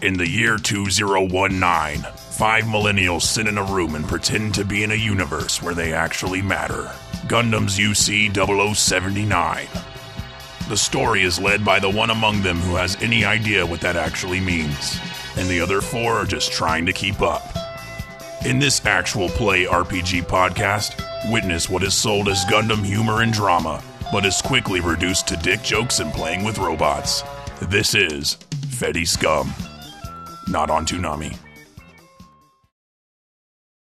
In the year 2019, five millennials sit in a room and pretend to be in a universe where they actually matter. Gundam's UC 0079. The story is led by the one among them who has any idea what that actually means, and the other four are just trying to keep up. In this actual play RPG podcast, witness what is sold as Gundam humor and drama, but is quickly reduced to dick jokes and playing with robots. This is Fetty Scum. Not on Toonami.